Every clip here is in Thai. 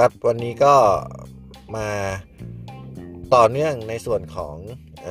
ครับ วันนี้ก็มาต่อเนื่องในส่วนของอ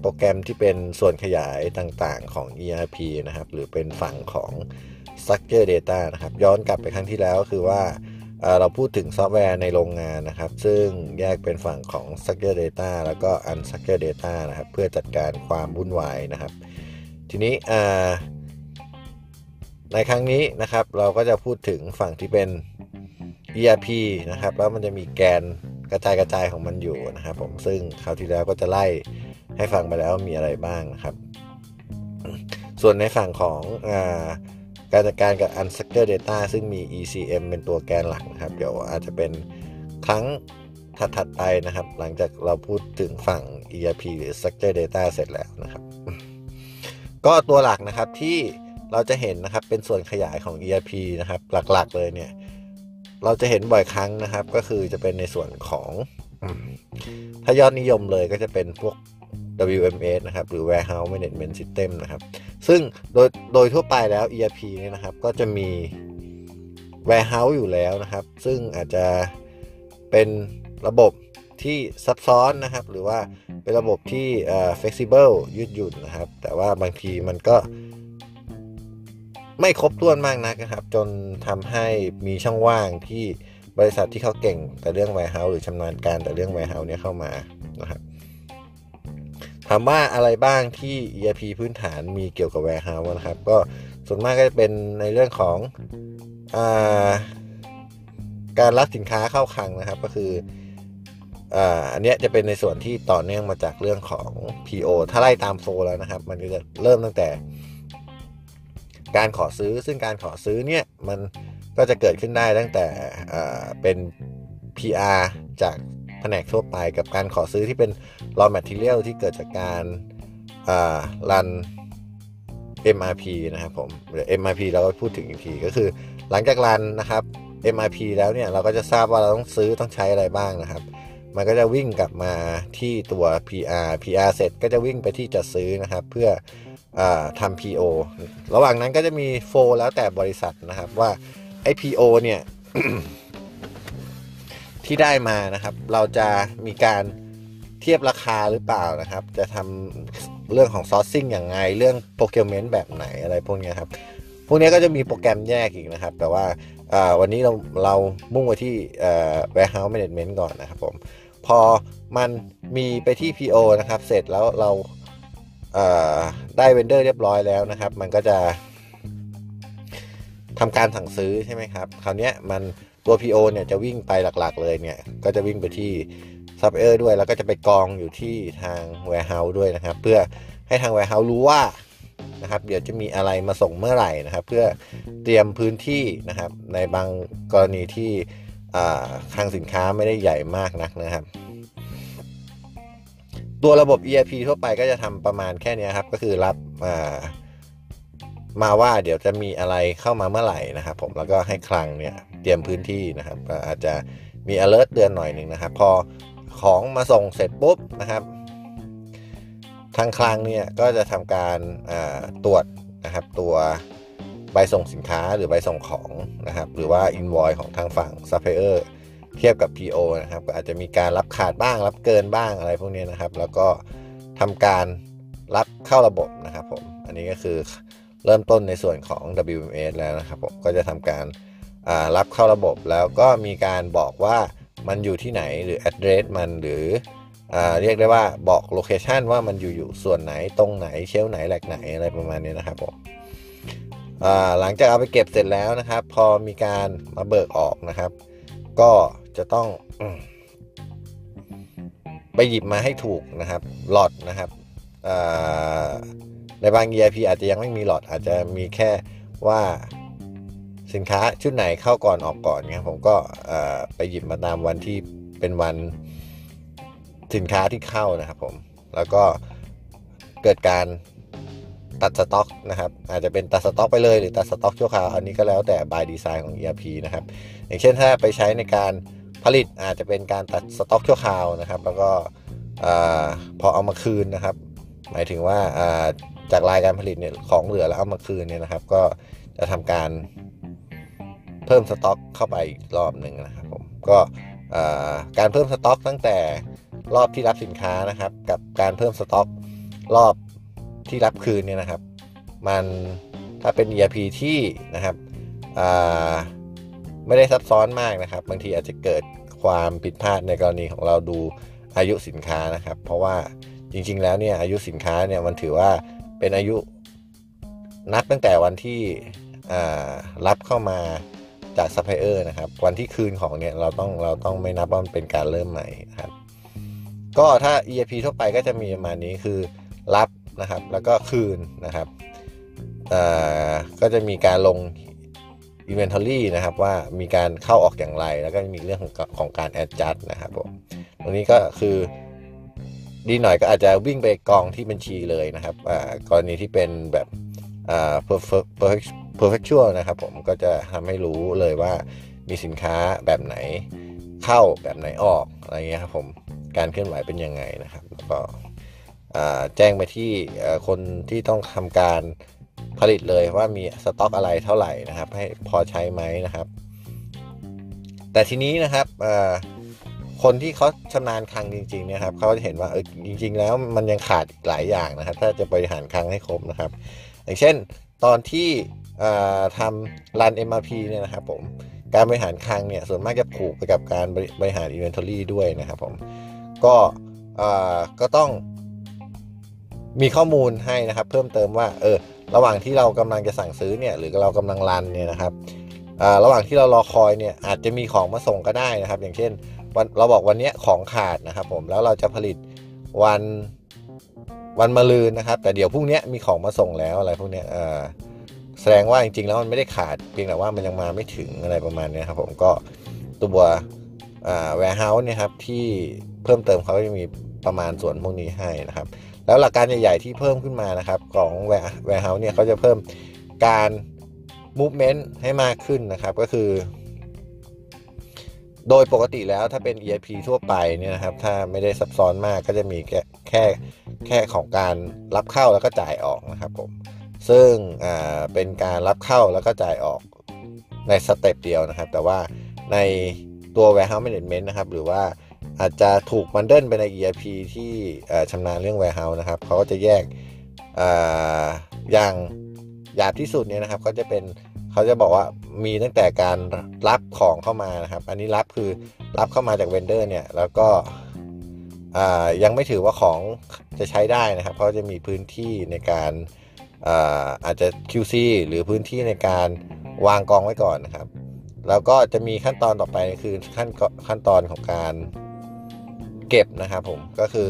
โปรแกรมที่เป็นส่วนขยายต่างๆของ ERP นะครับ หรือเป็นฝั่งของ Structure Data นะครับ ย้อนกลับไปครั้งที่แล้วคือว่าเราพูดถึงซอฟต์แวร์ในโรงงานนะครับ ซึ่งแยกเป็นฝั่งของ Structure Data แล้วก็ Unstructured Data นะครับ เพื่อจัดการความวุ่นวายนะครับ ทีนี้ในครั้งนี้นะครับ เราก็จะพูดถึงฝั่งที่เป็น ERP นะครับ แล้วมันจะมีแกนกระจายกระจายของมันอยู่นะครับ ผมซึ่งคราวที่แล้วก็จะไล่ให้ฟังไปแล้วมีอะไรบ้างนะครับ ส่วนในฝั่งของอการจัดการกับ Unstructured Data ซึ่งมี ECM เป็นตัวแกนหลักนะครับ เดี๋ยวอาจจะเป็นครั้งถัดๆไปนะครับ หลังจากเราพูดถึงฝั่ง ERP หรือ Structured Data เสร็จแล้วนะครับ ก็ตัวหลักนะครับที่เราจะเห็นนะครับเป็นส่วนขยายของ ERP นะครับ หลักๆเลยเนี่ย เราจะเห็นบ่อยครั้งนะครับ ก็คือจะเป็นในส่วนของ ถ้ายอดนิยมเลยก็จะเป็นพวก WMS นะครับ หรือ Warehouse Management System นะครับ ซึ่งโดยโดยทั่วไปแล้ว ERP เนี่ยนะครับ ก็จะมี Warehouse อยู่แล้วนะครับ ซึ่งอาจจะเป็นระบบที่ซับซ้อนนะครับ หรือว่าเป็นระบบที่ flexible ยืดหยุ่นนะครับ แต่ว่าบางทีมันก็ ไม่ครบถ้วนมากนักนะครับ จนทำให้มีช่องว่างที่บริษัทที่เขาเก่งแต่เรื่อง warehouse หรือชำนาญการแต่เรื่อง warehouse เนี่ยเข้ามานะครับถามว่าอะไรบ้างที่ ERP พื้นฐานมีเกี่ยวกับ warehouse นะครับ ก็ส่วนมากก็จะเป็นในเรื่องของอาการรับสินค้าเข้าคลังนะครับ ก็คืออันนี้จะเป็นในส่วนที่ต่อเนื่องมาจากเรื่องของ PO ถ้าไล่ตามโฟแล้วนะครับ มันก็จะเริ่มตั้งแต่ การขอซื้อซึ่งการขอซื้อเนี่ยมันก็จะเกิดขึ้นได้ตั้งแต่เป็น PR จากแผนกทั่วไปกับการขอซื้อที่เป็น raw material ที่เกิดจากการรัน MRP นะครับผมหรือ MRP เราก็พูดถึงอีกทีก็คือหลังจากรันนะครับ MRP แล้วเนี่ยเราก็จะทราบว่าเราต้องซื้อต้องใช้อะไรบ้างนะครับ มันก็จะวิ่งกลับมาที่ตัว PR PR เสร็จก็จะวิ่งไปที่จัดซื้อนะครับ เพื่อ ทำ PO ระหว่างนั้นก็จะมีโฟแล้วแต่บริษัทนะครับว่าไอ้ PO เนี่ยที่ได้มานะครับ เราจะมีการเทียบราคาหรือเปล่านะครับ จะทำเรื่องของซอร์ซิ่งอย่างไง เรื่องโปรแกรมเมนต์แบบไหนอะไรพวกนี้ครับ พวกนี้ก็จะมีโปรแกรมแยกอีกนะครับ แต่ว่าวันนี้เราเรามุ่งไปที่ warehouse management ก่อนนะครับผม พอมันมีไปที่ PO นะครับ เสร็จแล้วเรา ได้ vendor เรียบร้อยแล้วนะครับ มันก็จะทำการสั่งซื้อใช่ไหมครับ คราวนี้มันตัว PO เนี่ยจะวิ่งไปหลักๆ เลยเนี่ย ก็จะวิ่งไปที่ซัพพลายเออร์ด้วย แล้วก็จะไปกองอยู่ที่ทาง warehouse ด้วยนะครับ เพื่อให้ทาง warehouse รู้ว่านะครับ เดี๋ยวจะมีอะไรมาส่งเมื่อไหร่นะครับ เพื่อเตรียมพื้นที่นะครับ ในบางกรณีที่คลังสินค้าไม่ได้ใหญ่มากนักนะครับ ตัวระบบ ERP ทั่วไปก็จะทำประมาณแค่นี้ครับ ก็คือรับมามาว่าเดี๋ยวจะมีอะไรเข้ามาเมื่อไหร่นะครับ ผมแล้วก็ให้คลังเนี่ยเตรียมพื้นที่นะครับก็อาจจะมี alert เดือนหน่อยหนึ่งนะครับ พอของมาส่งเสร็จปุ๊บนะครับ ทางคลังเนี่ยก็จะทำการตรวจนะครับ ตัวใบส่งสินค้าหรือใบส่งของนะครับ หรือว่า invoice ของทางฝั่ง supplier เทียบกับ PO นะครับ ก็อาจจะมีการรับขาดบ้าง รับเกินบ้างอะไรพวกนี้นะครับ แล้วก็ทำการรับเข้าระบบนะครับผม อันนี้ก็คือเริ่มต้นในส่วนของ WMS แล้วนะครับผม ก็จะทำการรับเข้าระบบแล้วก็มีการบอกว่ามันอยู่ที่ไหนหรือ address มันหรืออเรียกได้ว่าบอกโลเคชันว่ามันอยู่อยู่ส่วนไหนตรงไหนเชลไหนแหลกไหนอะไรประมาณนี้นะครับผมหลังจากเอาไปเก็บเสร็จแล้วนะครับ พอมีการมาเบิกออกนะครับ ก็ จะต้องไปหยิบมาให้ถูกนะครับหลอดนะครับในบาง ERP อาจจะยังไม่มีหลอดอาจจะมีแค่ว่าสินค้าชุดไหนเข้าก่อนออกก่อนเนี่ยผมก็ไปหยิบมาตามวันที่เป็นวันสินค้าที่เข้านะครับผมแล้วก็เกิดการตัดสต็อกนะครับ อาจจะเป็นตัดสต็อกไปเลยหรือตัดสต็อกชั่วคราวอันนี้ก็แล้วแต่ by design ของ ERP นะครับ อย่างเช่นถ้าไปใช้ในการ ผลิตอาจจะเป็นการตัดสต็อกชั่วคราวนะครับ แล้วก็พอเอามาคืนนะครับ หมายถึงว่าจากรายการผลิตเนี่ยของเหลือแล้วเอามาคืนเนี่ยนะครับ ก็จะทำการเพิ่มสต็อกเข้าไปอีกรอบหนึ่งนะครับผมก็การเพิ่มสต็อก ตั้งแต่รอบที่รับสินค้านะครับ กับการเพิ่มสต็อก รอบที่รับคืนเนี่ยนะครับ มันถ้าเป็น ERP ที่นะครับ ไม่ได้ซับซ้อนมากนะครับ บางทีอาจจะเกิดความผิดพลาดในกรณีของเราดูอายุสินค้านะครับ เพราะว่าจริงๆแล้วเนี่ยอายุสินค้าเนี่ยมันถือว่าเป็นอายุนับตั้งแต่วันที่รับเข้ามาจากซัพพลายเออร์นะครับ วันที่คืนของเนี่ยเราต้องเราต้องไม่นับว่ามันเป็นการเริ่มใหม่ครับ ก็ถ้า ERP ทั่วไปก็จะมีประมาณนี้คือรับนะครับ แล้วก็คืนนะครับก็จะมีการลง inventory นะครับว่ามีการเข้าออกอย่างไร แล้วก็มีเรื่องของของการ adjust นะครับผมตรงนี้ก็คือดีหน่อยก็อาจจะวิ่งไปกองที่บัญชีเลยนะครับกรณีที่เป็นแบบ perfect perfectual นะครับผมก็จะทำให้รู้เลยว่ามีสินค้าแบบไหนเข้าแบบไหนออกอะไรเงี้ยครับผมการเคลื่อนไหวเป็นยังไงนะครับแล้วก็แจ้งไปที่คนที่ต้องทำการ ผลิตเลยว่ามีสต็อกอะไรเท่าไหร่นะครับ ให้พอใช้ไหมนะครับ แต่ทีนี้นะครับคนที่เขาชำนาญคลังจริงๆเนี่ยครับเขาจะเห็นว่าเออจริง ๆ แล้วมันยังขาดอีกหลายอย่างนะครับ ถ้าจะบริหารคลังให้ครบนะครับ อย่างเช่น ตอนที่ทำรัน MRP เนี่ยนะครับผมการบริหารคลังเนี่ยส่วนมากจะผูกไปกับการบริหาร Inventory ด้วยนะครับผมก็ก็ต้องมีข้อมูลให้นะครับ เพิ่มเติมว่าเออ ระหว่างที่เรากำลังจะสั่งซื้อเนี่ยหรือเรากำลังรันเนี่ยนะครับระหว่างที่เรารอคอยเนี่ยอาจจะมีของมาส่งก็ได้นะครับ อย่างเช่นวันเราบอกวันนี้ของขาดนะครับ ผมแล้วเราจะผลิตวันวันมะรืนนะครับ แต่เดี๋ยวพรุ่งนี้มีของมาส่งแล้วอะไรพวกนี้แสดงว่าจริงๆแล้วมันไม่ได้ขาดเพียงแต่ว่ามันยังมาไม่ถึงอะไรประมาณนี้ครับ ผมก็ตัว warehouse เนี่ยครับที่เพิ่มเติมเขาจะมีประมาณส่วนพวกนี้ให้นะครับ แล้วหลักการใหญ่ๆที่เพิ่มขึ้นมานะครับของ warehouse เนี่ยเขาจะเพิ่มการ movement ให้มากขึ้นนะครับก็คือ โดยปกติแล้วถ้าเป็น ERP ทั่วไปเนี่ยนะครับถ้าไม่ได้ซับซ้อนมากก็จะมีแค่แค่แค่ของการรับเข้าแล้วก็จ่ายออกนะครับผมซึ่งเป็นการรับเข้าแล้วก็จ่ายออกใน step เดียวนะครับ แต่ว่าในตัว warehouse management นะครับ หรือว่า อาจจะถูก bundle ไปใน ERP ที่ชำนาญเรื่อง warehouse นะครับเขาก็จะแยกอย่างหยาบที่สุดเนี่ยนะครับ ก็จะเป็นเขาจะบอกว่ามีตั้งแต่การรับของเข้ามานะครับ อันนี้รับคือรับเข้ามาจาก vendor เนี่ยแล้วก็ยังไม่ถือว่าของจะใช้ได้นะครับ เพราะจะมีพื้นที่ในการอาจจะ QC หรือพื้นที่ในการวางกองไว้ก่อนนะครับ แล้วก็จะมีขั้นตอนต่อไปคือขั้นขั้นตอนของการ เก็บนะครับผมก็คือ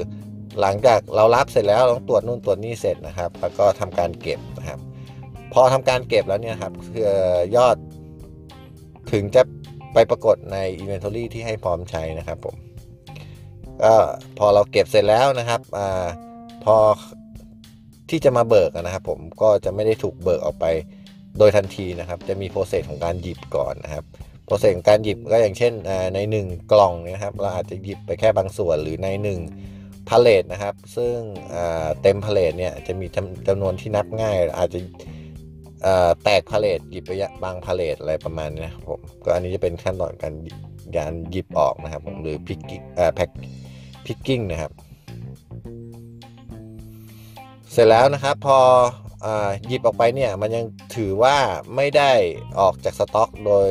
หลังจากเรารับเสร็จแล้วเราตรวจนู่นตรวจนี่เสร็จนะครับ แล้วก็ทำการเก็บนะครับ พอทำการเก็บแล้วเนี่ยครับคือยอดถึงจะไปปรากฏใน Inventory ที่ให้พร้อมใช้นะครับผมก็พอเราเก็บเสร็จแล้วนะครับอพอที่จะมาเบิกนะครับผมก็จะไม่ได้ถูกเบิกออกไปโดยทันทีนะครับ จะมี process ของการหยิบก่อนนะครับ process ของการหยิบก็อย่างเช่นใน 1 กล่องนะครับเราอาจจะหยิบไปแค่บางส่วนหรือใน 1พาเลตนะครับ ซึ่งเต็มพาเลตเนี่ยจะมีจำนวนที่นับง่าย อาจจะแตกพาเลตหยิบไปบางพาเลตอะไรประมาณนี้นะครับผมก็อันนี้จะเป็นขั้นตอนการการหยิบออกนะครับผมหรือ picking pack picking นะครับ เสร็จแล้วนะครับพอหยิบออกไปเนี่ยมันยังถือว่าไม่ได้ออกจากสต็อกโดย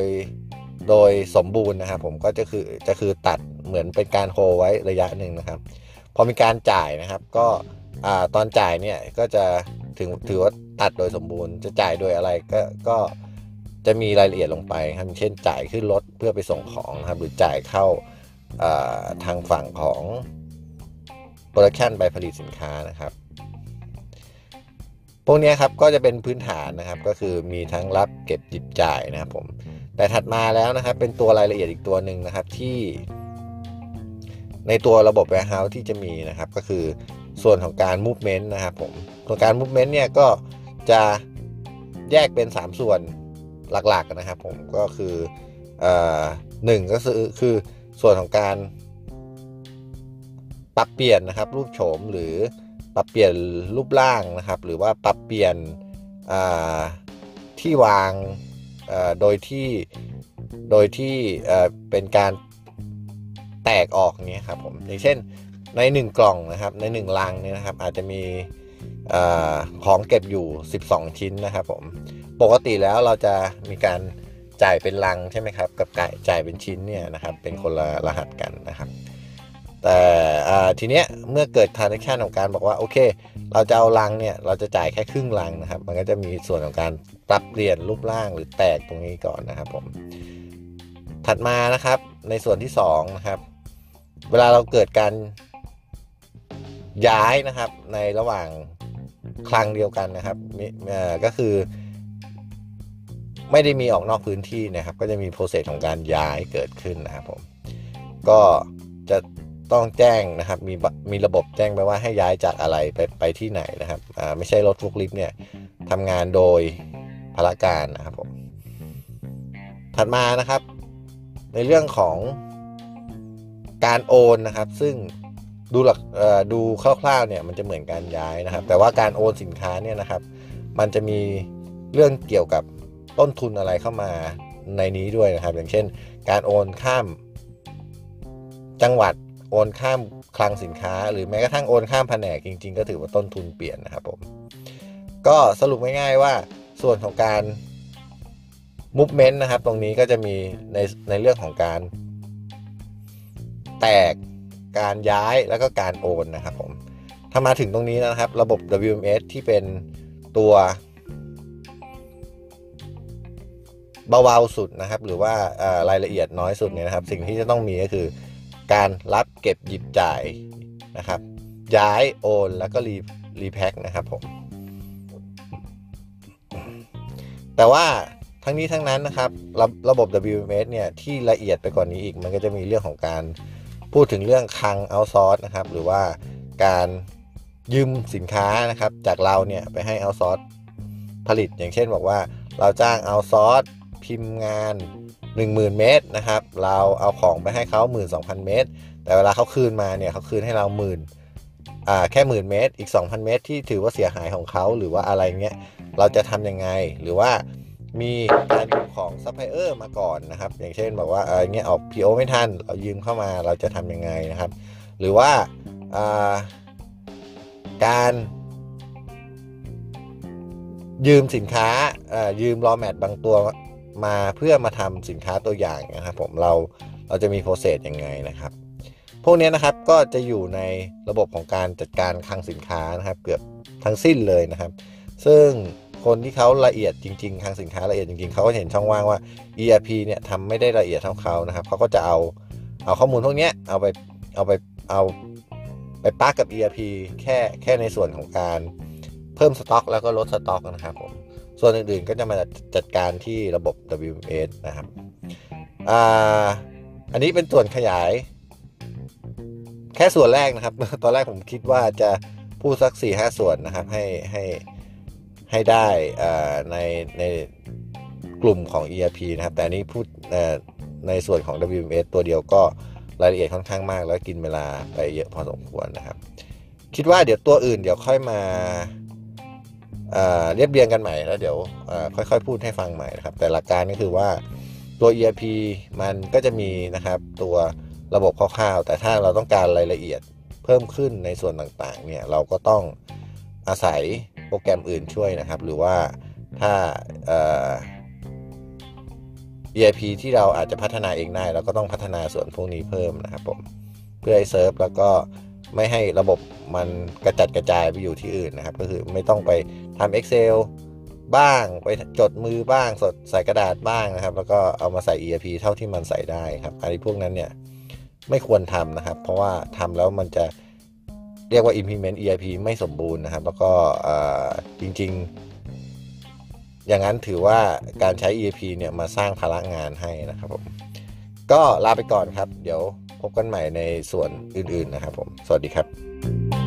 โดยสมบูรณ์นะครับผมก็จะคือจะคือตัดเหมือนเป็นการโฮไว้ระยะหนึ่งนะครับ พอมีการจ่ายนะครับ ก็ตอนจ่ายเนี่ยก็จะถึงถือว่าตัดโดยสมบูรณ์จะจ่ายโดยอะไรก็ก็จะมีรายละเอียดลงไปครับเช่นจ่ายขึ้นรถเพื่อไปส่งของนะครับหรือจ่ายเข้าทางฝั่งของ production ไปผลิตสินค้านะครับพวกนี้ครับก็จะเป็นพื้นฐานนะครับก็คือมีทั้งรับเก็บหยิบจ่ายนะครับผม แต่ถัดมาแล้วนะครับ เป็นตัวรายละเอียดอีกตัวหนึ่งนะครับที่ ในตัวระบบ warehouse ที่จะมีนะครับ ก็คือส่วนของการ movement นะครับผมส่วนการ movement เนี่ยก็จะแยกเป็น 3 ส่วนหลักๆนะครับผมก็คือหนึ่งก็คือคือส่วนของการปรับเปลี่ยนนะครับ รูปโฉมหรือปรับเปลี่ยนรูปร่างนะครับ หรือว่าปรับเปลี่ยนที่วาง โดยที่โดยที่เป็นการแตกออกเนี้ยครับผมอย่างเช่นใน 1 กล่องนะครับใน 1 ลังเนี่ยนะครับอาจจะมีอของเก็บอยู่ 12 ชิ้นนะครับผมปกติแล้วเราจะมีการจ่ายเป็นลังใช่ไหมครับกับจ่ายเป็นชิ้นเนี่ยนะครับเป็นคนละรหัสกันนะครับแต่ทีเนี้ยเมื่อเกิด transaction ของการบอกว่าโอเค เราจะเอาลังเนี่ยเราจะจ่ายแค่ครึ่งลังนะครับ มันก็จะมีส่วนของการ ปรับเปลี่ยนรูปร่างหรือแตกตรงนี้ก่อนนะครับผม ถัดมานะครับในส่วนที่2นะครับ เวลาเราเกิดการย้ายนะครับในระหว่างคลังเดียวกันนะครับก็คือไม่ได้มีออกนอกพื้นที่นะครับ ก็จะมีโปรเซสของการย้ายเกิดขึ้นนะครับผมก็จะต้องแจ้งนะครับมีมีระบบแจ้งไปว่าให้ย้ายจากอะไรไปไปที่ไหนนะครับไม่ใช่รถฟุกลิฟต์เนี่ยทำงานโดย พละการนะครับผมถัดมานะครับ ในเรื่องของการโอนนะครับ ซึ่งดูหลักดูคร่าวๆเนี่ยมันจะเหมือนการย้ายนะครับ แต่ว่าการโอนสินค้าเนี่ยนะครับ มันจะมีเรื่องเกี่ยวกับต้นทุนอะไรเข้ามาในนี้ด้วยนะครับ อย่างเช่น การโอนข้ามจังหวัดโอนข้ามคลังสินค้า หรือแม้กระทั่งโอนข้ามแผนกจริง ๆ ก็ถือว่าต้นทุนเปลี่ยนนะครับผมก็สรุปง่ายๆว่า ส่วนของการ movement นะครับ ตรงนี้ก็จะมีในในเรื่องของการ แตกการย้ายแล้วก็การโอนนะครับผมถ้ามาถึงตรงนี้นะครับ ระบบ WMS ที่เป็นตัวเบาๆสุดนะครับ หรือว่ารายละเอียดน้อยสุดเนี่ยนะครับ สิ่งที่จะต้องมีก็คือ การรับเก็บหยิบจ่ายนะครับ ย้ายโอน แล้วก็รีรีแพ็คนะครับผม แต่ว่าทั้งนี้ทั้งนั้นนะครับระระบบ WMS เนี่ยที่ละเอียดไปกว่านนี้อีก มันก็จะมีเรื่องของการพูดถึงเรื่องคังเอาซอร์สนะครับ หรือว่าการยืมสินค้านะครับ จากเราเนี่ยไปให้เอาซอร์สผลิต อย่างเช่นบอกว่าเราจ้างเอาซอร์สพิมพ์งาน 10,000 เมตรนะครับ เราเอาของไปให้เขา12,000 เมตร แต่เวลาเขาคืนมาเนี่ยเขาคืนให้เราหมื่นอ่าแค่หมื่นเมตร อีก 2,000 เมตร ที่ถือว่าเสียหายของเขาหรือว่าอะไรเงี้ย เราจะทำยังไงหรือว่ามีการยืมของซัพพลายเออร์มาก่อนนะครับ อย่างเช่นบอกว่าเออเงี้ยออก PO ไม่ทันเรายืมเข้ามาเราจะทำยังไงนะครับ หรือว่าการยืมสินค้ายืม raw mat บางตัวมาเพื่อมาทำสินค้าตัวอย่างนะครับ ผมเราเราจะมีโปรเซสยังไงนะครับ พวกนี้นะครับก็จะอยู่ในระบบของการจัดการคลังสินค้านะครับ เกือบทั้งสิ้นเลยนะครับ ซึ่ง คนที่เขาละเอียดจริงๆทางสินค้าละเอียดจริงๆเขาก็เห็นช่องว่างว่า ERP เนี่ยทำไม่ได้ละเอียดเท่าเขานะครับเขาก็จะเอาเอาข้อมูลพวกนี้เอาไปเอาไปเอาไปปักกับ ERP แค่แค่ในส่วนของการเพิ่มสต็อกแล้วก็ลดสต็อกนะครับผมส่วนอื่นๆก็จะมาจัดการที่ระบบ WMS นะครับอ่าอันนี้เป็นส่วนขยาย แค่ส่วนแรกนะครับ ตอนแรกผมคิดว่าจะพูดสัก4-5ส่วนนะครับ ให้ให้ ให้ได้ในในกลุ่มของ ERP นะครับ แต่นี้พูดในส่วนของ WMS ตัวเดียวก็รายละเอียดค่อนข้างมาก แล้วกินเวลาไปเยอะพอสมควรนะครับ คิดว่าเดี๋ยวตัวอื่นเดี๋ยวค่อยมาเรียบเรียงกันใหม่แล้วเดี๋ยวค่อยๆ พูดให้ฟังใหม่นะครับ แต่หลักการก็คือว่าตัว ERP มันก็จะมีนะครับตัวระบบคร่าวๆ แต่ถ้าเราต้องการรายละเอียดเพิ่มขึ้นในส่วนต่างๆเนี่ยเราก็ต้องอาศัย โปรแกรมอื่นช่วยนะครับ หรือว่าถ้า EIP ที่เราอาจจะพัฒนาเองได้เราก็ต้องพัฒนาส่วนพวกนี้เพิ่มนะครับผมเพื่อให้เซิร์ฟแล้วก็ไม่ให้ระบบมันกระจัดกระจายไปอยู่ที่อื่นนะครับ ก็คือไม่ต้องไปทำ Excel บ้างไปจดมือบ้างสดใส่กระดาษบ้างนะครับ แล้วก็เอามาใส่ ERP เท่าที่มันใส่ได้ครับอะไรพวกนั้นเนี่ยไม่ควรทำนะครับ เพราะว่าทำแล้วมันจะ เรียกว่า implement ERP ไม่สมบูรณ์นะครับ แล้วก็จริง ๆ อย่างนั้นถือว่าการใช้ ERP เนี่ยมาสร้างพลังงานให้นะครับผม ก็ลาไปก่อนครับ เดี๋ยวพบกันใหม่ในส่วนอื่น ๆ นะครับผม สวัสดีครับ